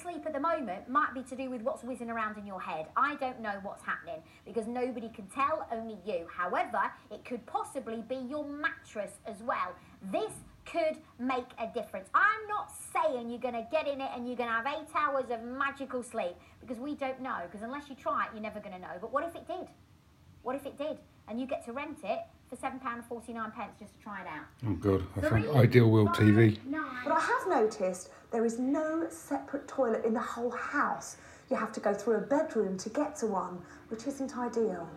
asleep at the moment might be to do with what's whizzing around in your head. I don't know what's happening because nobody can tell, only you. However, it could possibly be your mattress as well. This could make a difference. I'm not saying you're going to get in it and you're going to have eight hours of magical sleep because we don't know. Because unless you try it, you're never going to know. But what if it did? What if it did? And you get to rent it for £7.49 pence just to try it out. Oh God, I found Ideal World TV. five, nine. But I have noticed there is no separate toilet in the whole house. You have to go through a bedroom to get to one, which isn't ideal.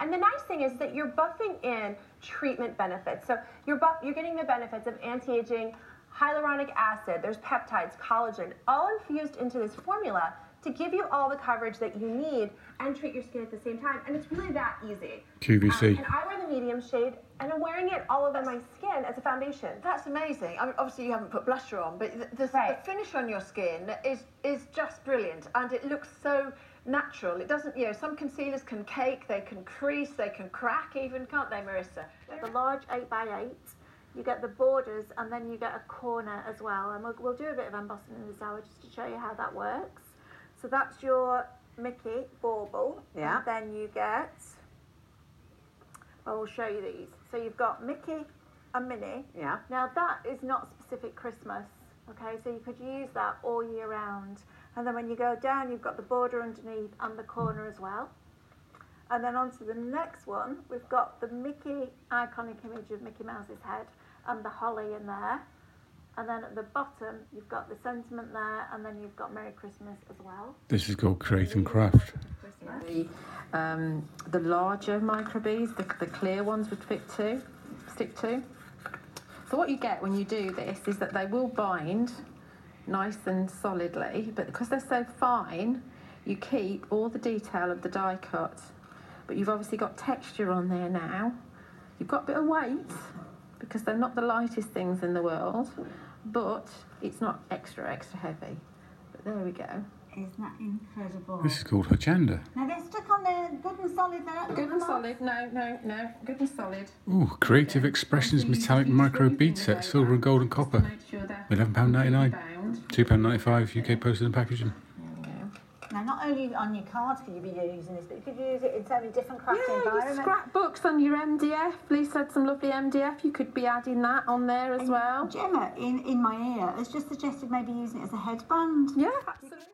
And the nice thing is that you're buffing in treatment benefits. So you're buff, you're getting the benefits of anti-aging, hyaluronic acid, there's peptides, collagen, all infused into this formula to give you all the coverage that you need and treat your skin at the same time. And it's really that easy. QVC. Um, and I wear the medium shade, and I'm wearing it all over my skin as a foundation. That's amazing. I mean, obviously, you haven't put blusher on, but the, the, Right. the finish on your skin is is just brilliant, and it looks so natural. It doesn't, you know, some concealers can cake, they can crease, they can crack, even, can't they, Marissa? the large 8 by 8 you get the borders and then you get a corner as well and we'll, we'll do a bit of embossing in this hour just to show you how that works so that's your mickey bauble Yeah. and then you get I will show you these so you've got mickey and minnie Yeah. now that is not specific Christmas, okay? So you could use that all year round. And then when you go down, you've got the border underneath and the corner as well. And then onto the next one, we've got the Mickey iconic image of Mickey Mouse's head and the holly in there. And then at the bottom, you've got the sentiment there, and then you've got Merry Christmas as well. This is called Create and Craft. The, um, the larger microbeads, the, the clear ones would fit to, stick to. So what you get when you do this is that they will bind nice and solidly, but because they're so fine, you keep all the detail of the die cut. But you've obviously got texture on there now. You've got a bit of weight because they're not the lightest things in the world, but it's not extra, extra heavy. But there we go. Isn't that incredible? This is called Hochanda. Now they're stuck on there, good and solid there. Good and solid. No, no, no. Good and solid. Ooh, Creative Expressions Metallic Micro Bead Set, silver and gold and copper. Make sure £11.99. £2.95 UK postage and packaging. There we go. Now not only on your cards could you be using this, but you could use it in so many different crafting Yeah, environments. scrapbooks on your MDF. Lisa had some lovely MDF. You could be adding that on there as well. Gemma, in, in my ear, has just suggested maybe using it as a headband. Yeah, absolutely.